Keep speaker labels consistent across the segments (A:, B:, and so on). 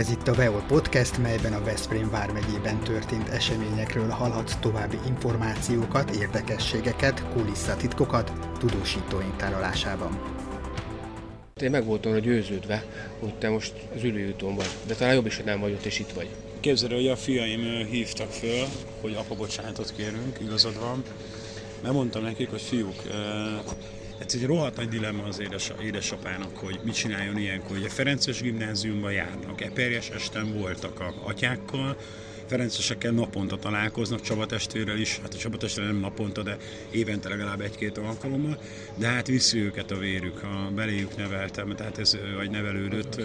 A: Ez itt a Veol Podcast, melyben a Veszprém vármegyében történt eseményekről hallhatsz további információkat, érdekességeket, kulisszatitkokat tudósítóink tárolásában.
B: Én meg voltam hogy győződve, hogy te most az ülőjúton vagy, de talán jobb is, hogy nem vagy ott, és itt vagy.
C: Képzeld, hogy a fiaim hívtak föl, hogy apa bocsánatot kérünk, igazad van. Mert mondtam nekik, hogy fiúk, ez egy rohadt nagy dilemma az édes, édesapának, hogy mit csináljon ilyenkor. Ugye Ferences gimnáziumban járnak, Eperjes esten voltak a atyákkal, Ferencesekkel naponta találkoznak, Csaba testvérrel is, hát a Csaba testvérrel nem naponta, de évente legalább egy-két alkalommal, de hát viszi őket a vérük, a beléjük neveltem, tehát ez, vagy nevelődött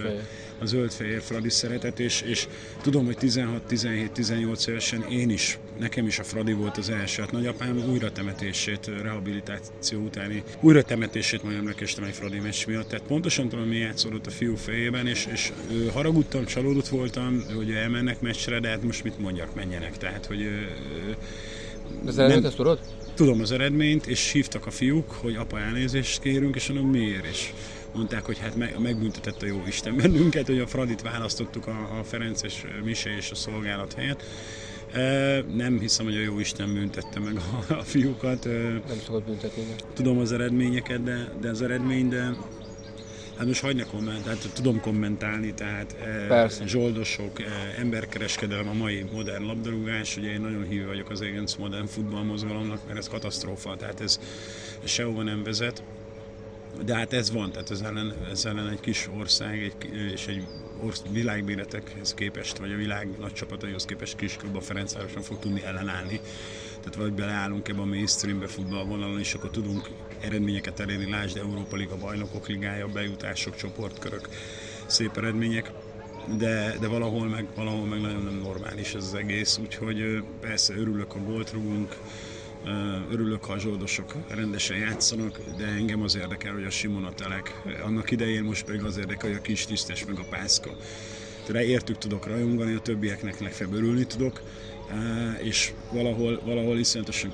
C: a zöldfehér Fradi szeretet, és, és tudom, hogy 16-17-18 évesen én is, nekem is a Fradi volt az első, hát nagyapám újra temetését, rehabilitáció utáni újra temetését majd emlékeztem egy Fradi meccs miatt, tehát pontosan tudom, mi játszódott a fiú fejében, és, és haragudtam, csalódott voltam, hogy elmennek meccsre, de hát most mit mondjak, menjenek, tehát hogy
B: az eredményt ezt tudod?
C: Tudom az eredményt, és hívtak a fiúk, hogy apa elnézést kérünk, és mondom miért, és mondták, hogy hát megbüntetett a jó Isten bennünket, hogy a Fradit választottuk a, a Ferences Mise és a szolgálat helyett. Nem hiszem, hogy a jó Isten büntette meg a, a fiúkat.
B: Nem szokott büntetni.
C: Tudom az eredményeket, de, de az eredmény, de Hát most hagyj ne komment, hát tudom kommentálni, tehát
B: Persze.
C: zsoldosok, emberkereskedelem, a mai modern labdarúgás, ugye én nagyon hívő vagyok az egész modern futballmozgalomnak, mert ez katasztrófa, tehát ez, sehova nem vezet. De hát ez van, tehát ez ellen, ez ellen egy kis ország egy, és egy orsz, világbéletekhez képest, vagy a világ nagy csapataihoz képest kis klub a Ferencvároson fog tudni ellenállni. Tehát vagy beleállunk ebbe a mainstreambe futballvonalon, és akkor tudunk eredményeket elérni, lásd Európa Liga, Bajnokok Ligája, bejutások, csoportkörök, szép eredmények de, de valahol, meg, valahol meg nagyon nem normális ez az egész, úgyhogy persze örülök, a gólt rúgunk, Örülök, ha a zsoldosok rendesen játszanak, de engem az érdekel, hogy a Simona telek. Annak idején most pedig az érdekel, hogy a kis tisztes meg a pászka. Tehát értük tudok rajongani, a többieknek legfeljebb örülni tudok, és valahol, valahol iszonyatosan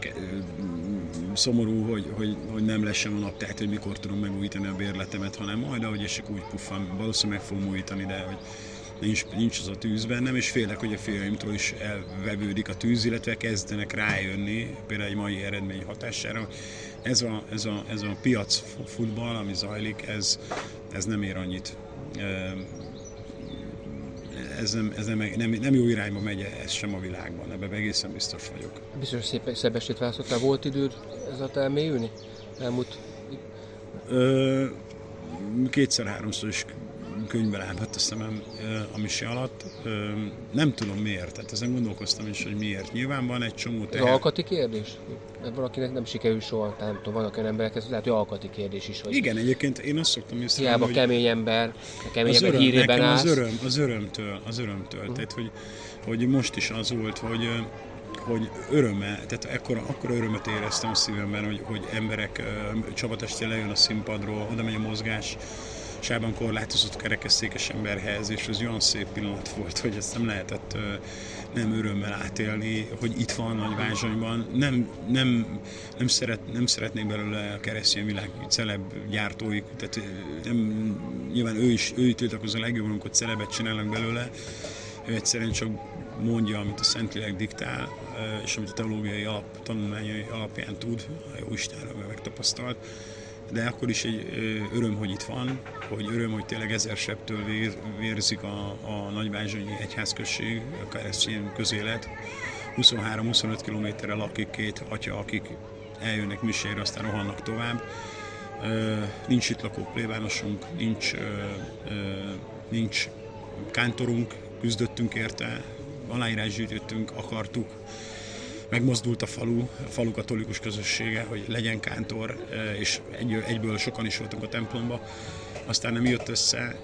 C: szomorú, hogy, hogy, hogy nem lesz sem a nap, tehát hogy mikor tudom megújítani a bérletemet, hanem majd ahogy esik úgy puffan, valószínűleg meg fogom újítani, de hogy nincs, nincs az a tűz bennem, és félek, hogy a fiaimtól is elvevődik a tűz, illetve kezdenek rájönni, például egy mai eredmény hatására, ez a, ez a, ez a piac futball, ami zajlik, ez, ez nem ér annyit. Ez, nem, ez nem, nem, nem jó irányba megy ez sem a világban, ebben egészen biztos vagyok.
B: Biztos szép, szebb estét választottál. Volt időd ez a elmélyülni? Elmúlt
C: kétszer-háromszor is könyvbe lábadt a szemem a mise alatt. Nem tudom miért, tehát ezen gondolkoztam is, hogy miért. Nyilván van egy csomó
B: teher. Ez alkati kérdés? Mert valakinek nem sikerül soha, nem tudom, vannak olyan emberek, ez lehet, hogy alkati kérdés is. Hogy
C: Igen, egyébként én azt szoktam
B: észrevenni, Hiába hogy kemény ember, kemény az ember öröm, hírében
C: nekem állsz. az öröm, az örömtől, az örömtől. Uh-huh. Tehát, hogy, hogy most is az volt, hogy hogy örömmel, tehát ekkora, akkora örömet éreztem a szívemben, hogy, hogy emberek, csapatestje lejön a színpadról, oda megy a mozgás, sában korlátozott kerekesszékes emberhez, és az olyan szép pillanat volt, hogy ezt nem lehetett nem örömmel átélni, hogy itt van Nagyvázsonyban. Nem, nem, nem, szeret, nem szeretnék belőle a keresztény világ celeb gyártóik, tehát nem, nyilván ő is, ő tiltakoz a legjobb, amikor celebet csinálnak belőle, ő egyszerűen csak mondja, amit a Szentlélek diktál, és amit a teológiai alap, tanulmányai alapján tud, a jó Istenről megtapasztalt de akkor is egy öröm, hogy itt van, hogy öröm, hogy tényleg ezer septől vér, vérzik a, a nagyvázsonyi egyházközség, a keresztény közélet. 23-25 kilométerre lakik két atya, akik eljönnek misére, aztán rohannak tovább. Nincs itt lakó plébánosunk, nincs, nincs kántorunk, küzdöttünk érte, aláírás gyűjtöttünk, akartuk, megmozdult a falu, a falu katolikus közössége, hogy legyen kántor, és egy, egyből sokan is voltunk a templomba. Aztán nem jött össze,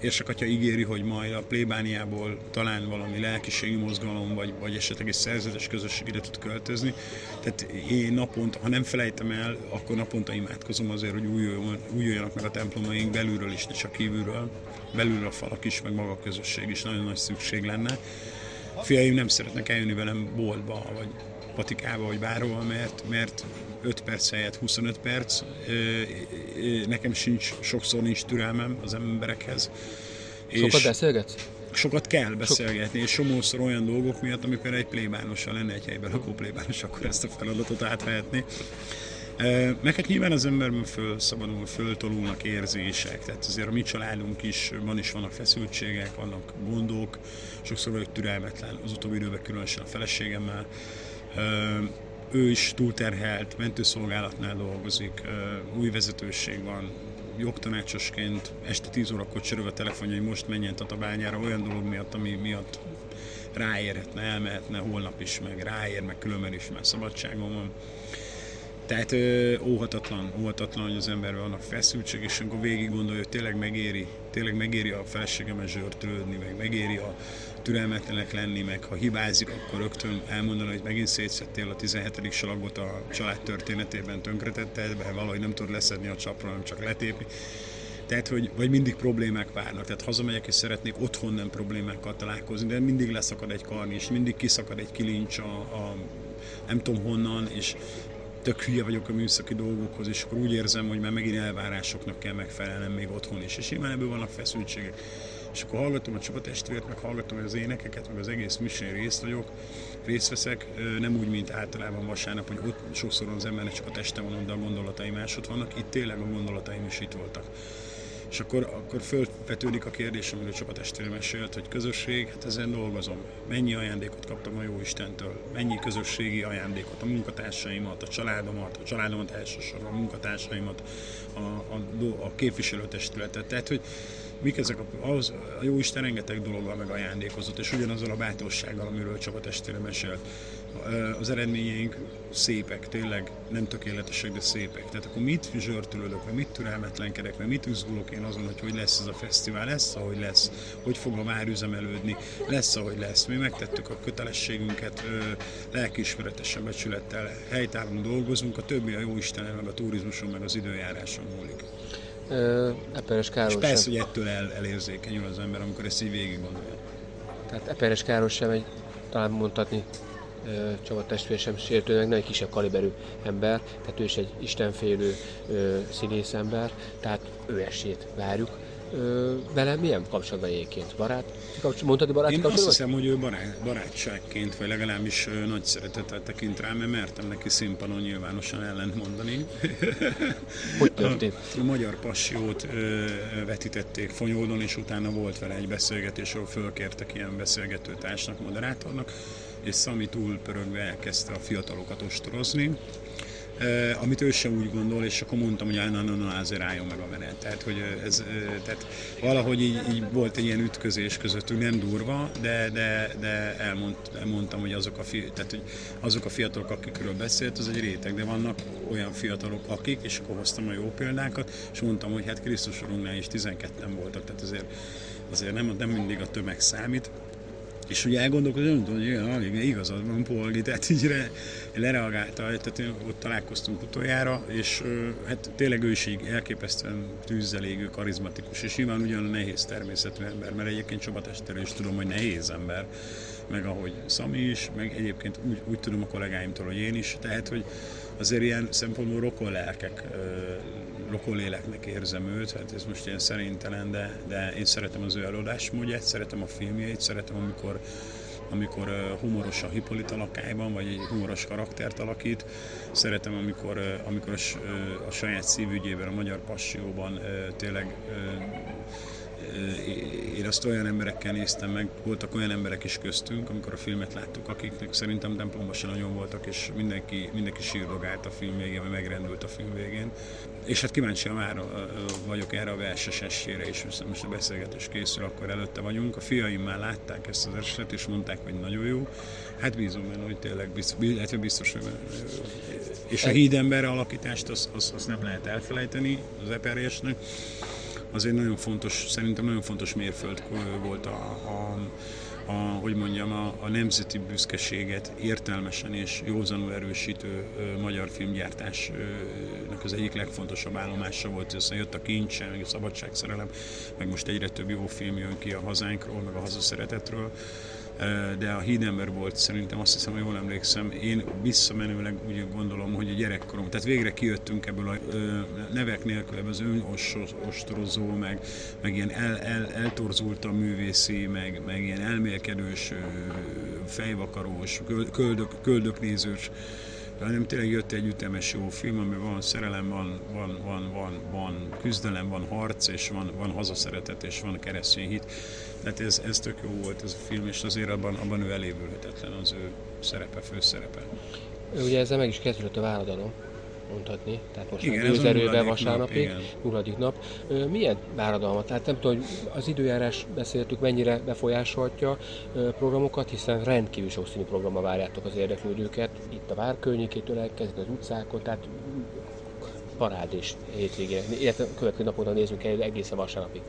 C: Érsek atya ígéri, hogy majd a plébániából talán valami lelkiségi mozgalom, vagy, vagy esetleg egy szerzetes közösség ide tud költözni. Tehát én naponta, ha nem felejtem el, akkor naponta imádkozom azért, hogy újuljanak meg a templomaink belülről is, ne csak kívülről. Belülről a falak is, meg maga a közösség is nagyon nagy szükség lenne fiaim nem szeretnek eljönni velem boltba, vagy patikába, vagy bárhol, mert, mert 5 perc helyett 25 perc. Nekem sincs, sokszor nincs türelmem az emberekhez.
B: Sokat és beszélgetsz?
C: sokat kell beszélgetni, és somószor olyan dolgok miatt, amikor egy plébánossal lenne egy helyben lakó plébános, akkor ezt a feladatot átvehetni. Meg hát nyilván az emberben föl szabadul, föltolulnak érzések, tehát azért a mi családunk is, van is vannak feszültségek, vannak gondok, sokszor vagyok türelmetlen, az utóbbi időben különösen a feleségemmel. Ő is túlterhelt, mentőszolgálatnál dolgozik, új vezetőség van, jogtanácsosként este 10 órakor csörög a telefonja, hogy most menjen Tatabányára olyan dolog miatt, ami miatt ráérhetne, elmehetne holnap is, meg ráér, meg különben is már szabadságon van. Tehát ö, óhatatlan, óhatatlan, hogy az emberben vannak feszültség, és amikor végig gondolja, hogy tényleg megéri, tényleg megéri a feleségemet zsörtölődni, meg megéri a türelmetlenek lenni, meg ha hibázik, akkor rögtön elmondani, hogy megint szétszettél a 17. salagot a család történetében tönkretetted, mert valahogy nem tudod leszedni a csapra, hanem csak letépni. Tehát, hogy vagy mindig problémák várnak. Tehát hazamegyek és szeretnék otthon nem problémákkal találkozni, de mindig leszakad egy karni, és mindig kiszakad egy kilincs a, a nem tudom honnan, és tök hülye vagyok a műszaki dolgokhoz, és akkor úgy érzem, hogy már megint elvárásoknak kell megfelelnem még otthon is. És nyilván ebből vannak feszültségek. És akkor hallgatom a csapatestvért, meg hallgatom az énekeket, meg az egész műsén részt vagyok, részt veszek, nem úgy, mint általában vasárnap, hogy ott sokszor az embernek csak a teste van, de a gondolatai másod vannak, itt tényleg a gondolataim is itt voltak. És akkor, akkor fölvetődik a kérdés, amiről csapatestvére mesélt, hogy közösség, hát ezen dolgozom. Mennyi ajándékot kaptam a jó Istentől? Mennyi közösségi ajándékot? A munkatársaimat, a családomat, a családomat elsősorban, a munkatársaimat, a, a, a képviselőtestületet. Tehát, hogy mik ezek a, az, a jó Isten rengeteg dologgal meg ajándékozott, és ugyanazzal a bátorsággal, amiről csapatestvére mesélt. Az eredményeink szépek, tényleg nem tökéletesek, de szépek. Tehát akkor mit zsörtölődök, vagy mit türelmetlenkedek, vagy mit üzgulok én azon, hogy hogy lesz ez a fesztivál, lesz, ahogy lesz, hogy fog a vár üzemelődni, lesz, ahogy lesz. Mi megtettük a kötelességünket, lelkiismeretesen becsülettel, helytállóan dolgozunk, a többi a jó Istenen, meg a turizmuson, meg az időjáráson múlik.
B: Eperes Káros
C: És persze, sem. hogy ettől el, elérzékenyül az ember, amikor ezt így végig gondolja.
B: Tehát Eperes Káros sem egy, talán mondhatni, Csaba testvér sem sértőnek, nem egy kisebb kaliberű ember, tehát ő is egy istenfélő színész ember, tehát ő esét várjuk ö, vele milyen kapcsolatban egyébként? Barát? Mondtad, baráti
C: Én azt hiszem, hogy ő barát, barátságként, vagy legalábbis nagy szeretettel tekint rá, mert mertem neki színpadon nyilvánosan ellent mondani.
B: Hogy történt?
C: A, a Magyar Passiót ö, vetítették Fonyódon, és utána volt vele egy beszélgetés, ahol fölkértek ilyen beszélgető társnak, moderátornak, és Szami túl pörögve elkezdte a fiatalokat ostorozni, amit ő sem úgy gondol, és akkor mondtam, hogy na, na, na, azért álljon meg a menet. Tehát, hogy ez, tehát valahogy így, így, volt egy ilyen ütközés közöttünk, nem durva, de, de, de elmond, elmondtam, hogy azok a, fi, tehát, hogy azok a fiatalok, akikről beszélt, az egy réteg, de vannak olyan fiatalok, akik, és akkor hoztam a jó példákat, és mondtam, hogy hát Krisztus is 12-en voltak, tehát azért, azért nem, nem mindig a tömeg számít, és ugye elgondolkodom, hogy igen, alig igazad van, Polgi, tehát így re, lereagálta, tehát ott találkoztunk utoljára, és hát tényleg ő is így elképesztően tűzzel égő, karizmatikus, és nyilván ugyan nehéz természetű ember, mert egyébként Csabatestéről is tudom, hogy nehéz ember, meg ahogy Szami is, meg egyébként úgy, úgy tudom a kollégáimtól, hogy én is, tehát hogy azért ilyen szempontból rokon lelkek, rokon léleknek érzem őt, hát ez most ilyen szerintelen, de, de én szeretem az ő előadásmódját, szeretem a filmjeit, szeretem amikor amikor humoros a Hippolyta lakályban, vagy egy humoros karaktert alakít. Szeretem, amikor, amikor a saját szívügyében, a magyar passióban tényleg én azt olyan emberekkel néztem meg, voltak olyan emberek is köztünk, amikor a filmet láttuk, akiknek szerintem templomban sem nagyon voltak, és mindenki, mindenki sírdogált a film végén, vagy megrendült a film végén. És hát kíváncsi már vagyok erre a verses estére is, most a beszélgetés készül, akkor előtte vagyunk. A fiaim már látták ezt az esetet, és mondták, hogy nagyon jó. Hát bízom benne, hogy tényleg biztos, illetve biztos, hogy és a hídember alakítást azt az, az nem lehet elfelejteni az eperjesnek az egy nagyon fontos, szerintem nagyon fontos mérföld volt a, a, a hogy mondjam, a, a nemzeti büszkeséget értelmesen és józanul erősítő ö, magyar filmgyártásnak az egyik legfontosabb állomása volt, aztán jött a kincse, meg a szabadságszerelem, meg most egyre több jó film jön ki a hazánkról, meg a hazaszeretetről de a hídember volt szerintem, azt hiszem, hogy jól emlékszem, én visszamenőleg úgy gondolom, hogy a gyerekkorom, tehát végre kijöttünk ebből a nevek nélkül, ebből az önostorozó, meg, meg ilyen el, el, eltorzult a művészi, meg, meg ilyen elmélkedős, fejvakarós, köldök, köldöknézős hanem tényleg jött egy ütemes jó film, amiben van szerelem, van, van, van, van, van küzdelem, van harc, és van, van hazaszeretet, és van keresztény hit. Tehát ez, ez tök jó volt ez a film, és azért abban, abban ő elévülhetetlen az ő szerepe, főszerepe.
B: Ugye ezzel meg is kezdődött a váradalom mondhatni. Tehát most igen, gőzerőben vasárnapig, nap, nulladik nap. Milyen váradalmat? Tehát nem tudom, hogy az időjárás beszéltük, mennyire befolyásolhatja programokat, hiszen rendkívül sokszínű programmal várjátok az érdeklődőket. Itt a vár környékétől elkezdve az utcákon, tehát parád és hétvégén, illetve következő napokon nézzük el egészen vasárnapig.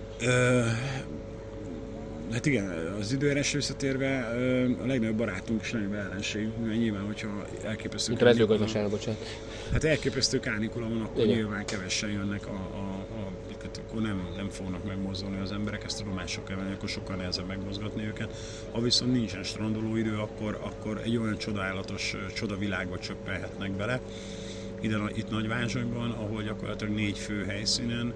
C: Hát igen, az időjárás visszatérve a legnagyobb barátunk és legnagyobb ellenség, mert nyilván, hogyha elképesztő...
B: Mint a mezőgazdaság, bocsánat.
C: Hát elképesztő kánikula van, akkor igen. nyilván kevesen jönnek a, a, a hát akkor nem, nem fognak megmozdulni az emberek, ezt tudomások kell venni, akkor sokkal nehezebb megmozgatni őket. Ha viszont nincsen strandoló idő, akkor, akkor egy olyan csodálatos csodavilágba csöppelhetnek bele. Ide, itt Nagyvázsonyban, ahol gyakorlatilag négy fő helyszínen,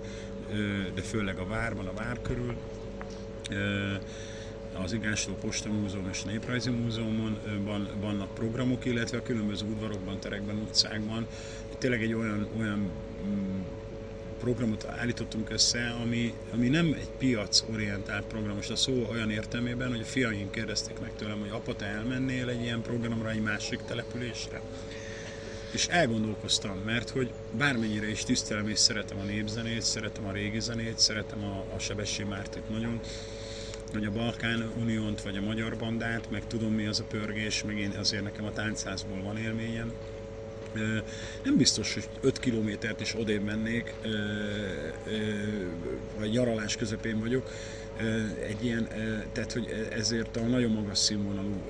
C: de főleg a várban, a vár körül, az Igásló Posta Múzeum és Néprajzi Múzeumon van, vannak programok, illetve a különböző udvarokban, terekben, utcákban. Tényleg egy olyan, olyan mm, programot állítottunk össze, ami, ami nem egy piacorientált program, most a szó olyan értelmében, hogy a fiaim kérdezték meg tőlem, hogy apa, te elmennél egy ilyen programra egy másik településre? És elgondolkoztam, mert hogy bármennyire is tisztelem és szeretem a népzenét, szeretem a régi zenét, szeretem a, a Sebessé Mártit nagyon, hogy a Balkán Uniónt vagy a Magyar Bandát, meg tudom mi az a pörgés, meg én azért nekem a táncházból van élményem. Nem biztos, hogy 5 kilométert is odébb mennék, vagy nyaralás közepén vagyok, egy ilyen, tehát hogy ezért a nagyon magas színvonalú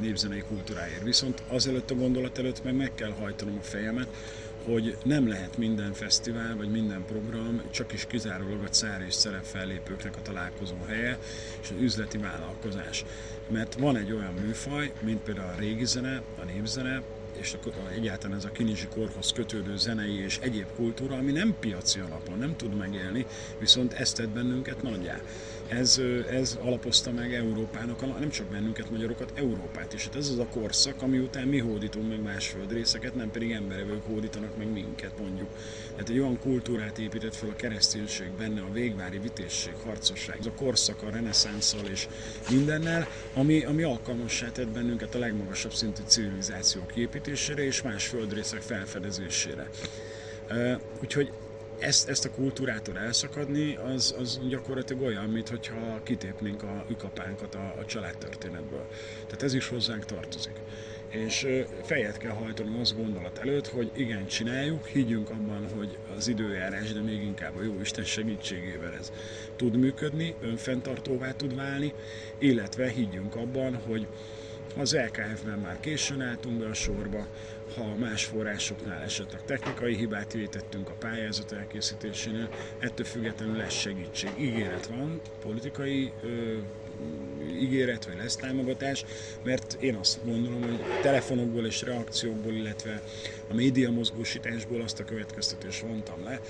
C: népzenei kultúráért. Viszont azelőtt a gondolat előtt meg meg kell hajtanom a fejemet, hogy nem lehet minden fesztivál vagy minden program csak is kizárólag a cár és szerepfellépőknek a találkozó helye és az üzleti vállalkozás. Mert van egy olyan műfaj, mint például a régi zene, a népzene, és akkor egyáltalán ez a kinizsi korhoz kötődő zenei és egyéb kultúra, ami nem piaci alapon, nem tud megélni, viszont ezt tett bennünket nagyjá ez, ez alapozta meg Európának, nem csak bennünket, magyarokat, Európát is. Hát ez az a korszak, ami után mi hódítunk meg más földrészeket, nem pedig emberevők hódítanak meg minket, mondjuk. Tehát egy olyan kultúrát épített fel a kereszténység benne, a végvári vitésség, harcosság, ez a korszak a reneszánszal és mindennel, ami, ami alkalmassá tett bennünket a legmagasabb szintű civilizáció kiépítésére és más földrészek felfedezésére. Úgyhogy ezt, ezt a kultúrától elszakadni, az, az gyakorlatilag olyan, mintha kitépnénk a ükapánkat a, a családtörténetből. Tehát ez is hozzánk tartozik. És fejet kell hajtanom az gondolat előtt, hogy igen, csináljuk, higgyünk abban, hogy az időjárás, de még inkább a jó Isten segítségével ez tud működni, önfenntartóvá tud válni, illetve higgyünk abban, hogy az LKF-ben már későn álltunk be a sorba, ha más forrásoknál esetleg technikai hibát vétettünk a pályázat elkészítésénél, ettől függetlenül lesz segítség. Ígéret van, politikai ö, ígéret, vagy lesz támogatás, mert én azt gondolom, hogy telefonokból és reakciókból, illetve a média mozgósításból azt a következtetést vontam le,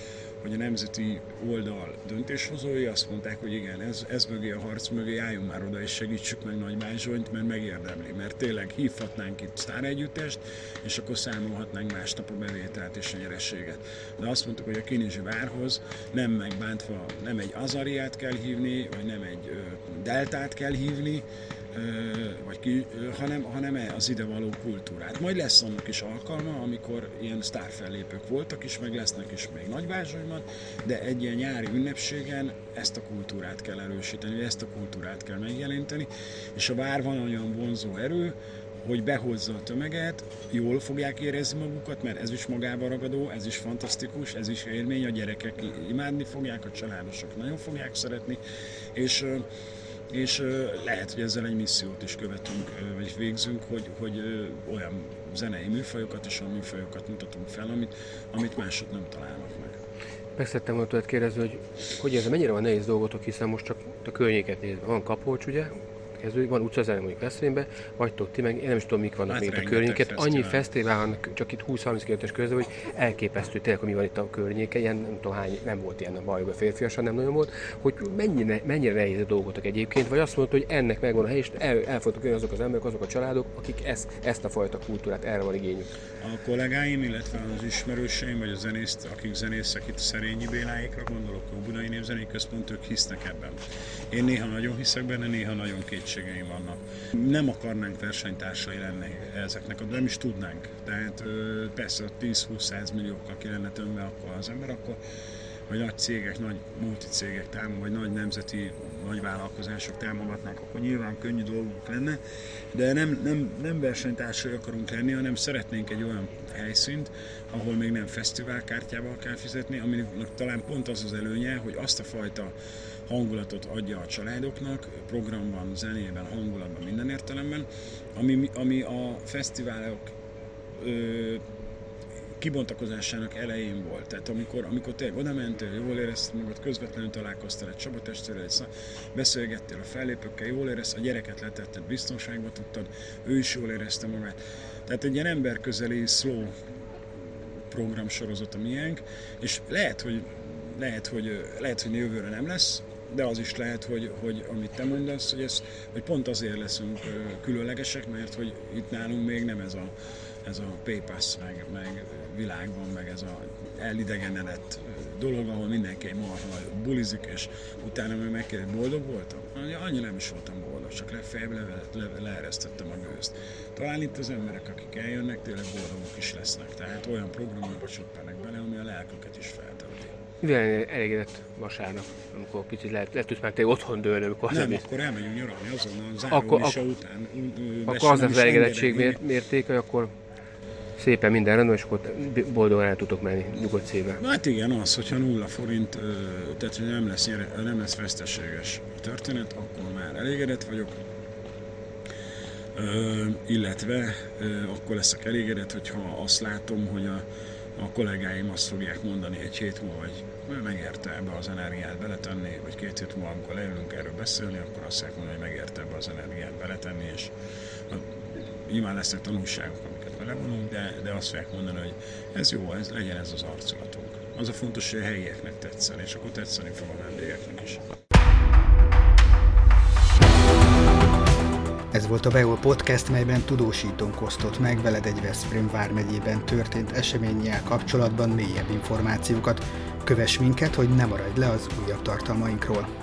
C: hogy a nemzeti oldal döntéshozói azt mondták, hogy igen, ez, ez mögé a harc mögé álljunk már oda és segítsük meg Nagy Bázsonyt, mert megérdemli, mert tényleg hívhatnánk itt sztáregyüttest, és akkor számolhatnánk másnap a bevételt és a nyerességet. De azt mondtuk, hogy a Kinizsi várhoz nem megbántva nem egy Azariát kell hívni, vagy nem egy ö, Deltát kell hívni, vagy ki, hanem, hanem e az idevaló kultúrát. Majd lesz annak is alkalma, amikor ilyen sztárfellépők voltak is, meg lesznek is még Nagyvázsonyban, de egy ilyen nyári ünnepségen ezt a kultúrát kell erősíteni, ezt a kultúrát kell megjelenteni, és a vár van olyan vonzó erő, hogy behozza a tömeget, jól fogják érezni magukat, mert ez is magába ragadó, ez is fantasztikus, ez is élmény, a gyerekek imádni fogják, a családosok nagyon fogják szeretni, és és lehet, hogy ezzel egy missziót is követünk, vagy végzünk, hogy, hogy olyan zenei műfajokat és olyan műfajokat mutatunk fel, amit, amit mások nem találnak meg.
B: Meg szerettem volna tőled kérdezni, hogy hogy ez mennyire van nehéz dolgotok, hiszen most csak a környéket nézve. Van Kapolcs, ugye, kezdődik, van utcazene mondjuk Veszprémbe, vagytok ti meg, én nem is tudom, mik vannak hát még itt a környéket. Annyi fesztivál van csak itt 20-30 km közül, hogy elképesztő tényleg, hogy mi van itt a környéke, ilyen nem tudom hány, nem volt ilyen a bajba férfiasan, nem nagyon volt, hogy mennyire, mennyire nehéz a dolgotok egyébként, vagy azt mondta, hogy ennek megvan a hely, és el, el fogtok jönni azok az emberek, azok a családok, akik ezt, ezt a fajta kultúrát, erre van igényük.
C: A kollégáim, illetve az ismerőseim, vagy a zenész, akik zenészek itt a Szerényi Béláékra gondolok, a Budai Népzenei Központ, ők hisznek ebben. Én néha nagyon hiszek benne, néha nagyon kétségeim vannak. Nem akarnánk versenytársai lenni ezeknek, nem is tudnánk. Tehát persze 10-20-100 milliókkal ki lenne tömve akkor az ember, akkor vagy nagy cégek, nagy multicégek támog, vagy nagy nemzeti nagy vállalkozások támogatnák, akkor nyilván könnyű dolgunk lenne, de nem, nem, nem versenytársai akarunk lenni, hanem szeretnénk egy olyan helyszínt, ahol még nem fesztiválkártyával kell fizetni, aminek talán pont az az előnye, hogy azt a fajta hangulatot adja a családoknak, programban, zenében, hangulatban, minden értelemben, ami, ami a fesztiválok ö, kibontakozásának elején volt. Tehát amikor, amikor te oda mentél, jól érezted magad, közvetlenül találkoztál egy csabatestőrrel, egy beszélgettél a fellépőkkel, jól érezted, a gyereket letetted, biztonságba tudtad, ő is jól érezte magát. Tehát egy ilyen emberközeli, slow program sorozat a miénk, és lehet, hogy lehet, hogy, lehet, hogy jövőre nem lesz, de az is lehet, hogy, hogy amit te mondasz, hogy, ez, hogy pont azért leszünk különlegesek, mert hogy itt nálunk még nem ez a, ez a PayPass, meg, meg világban, meg ez a elidegenedett dolog, ahol mindenki egy marha bulizik, és utána meg megkérdez, boldog voltam? Annyi nem is voltam boldog, csak lefeljebb le, le, leeresztettem a gőzt. Talán itt az emberek, akik eljönnek, tényleg boldogok is lesznek. Tehát olyan programokba csöppenek bele, ami a lelküket is feltölti.
B: Mivel elégedett vasárnap, amikor kicsit lehet, lehet már te otthon dőlni,
C: amikor nem, akkor elmegyünk nyaralni azon a záró akkor, után.
B: Akkor az az elégedettség mértéke, akkor szépen minden rendben, és akkor boldogan el tudok menni nyugodt szívvel.
C: Hát igen, az, hogyha nulla forint, tehát hogy nem lesz, nem lesz veszteséges történet, akkor már elégedett vagyok. Ö, illetve ö, akkor leszek elégedett, hogyha azt látom, hogy a, a kollégáim azt fogják mondani egy hét múlva, hogy megérte ebbe az energiát beletenni, vagy két hét múlva, amikor leülünk erről beszélni, akkor azt fogják mondani, hogy megérte ebbe az energiát beletenni, és nyilván lesznek tanulságok, amiket belevonunk, de, de azt fogják mondani, hogy ez jó, ez legyen ez az arculatunk. Az a fontos, hogy a helyieknek tetszen, és akkor tetszeni fog a vendégeknek is.
A: Ez volt a Beol Podcast, melyben tudósítónk osztott meg veled egy Veszprém vármegyében történt eseménnyel kapcsolatban mélyebb információkat. Kövess minket, hogy ne maradj le az újabb tartalmainkról.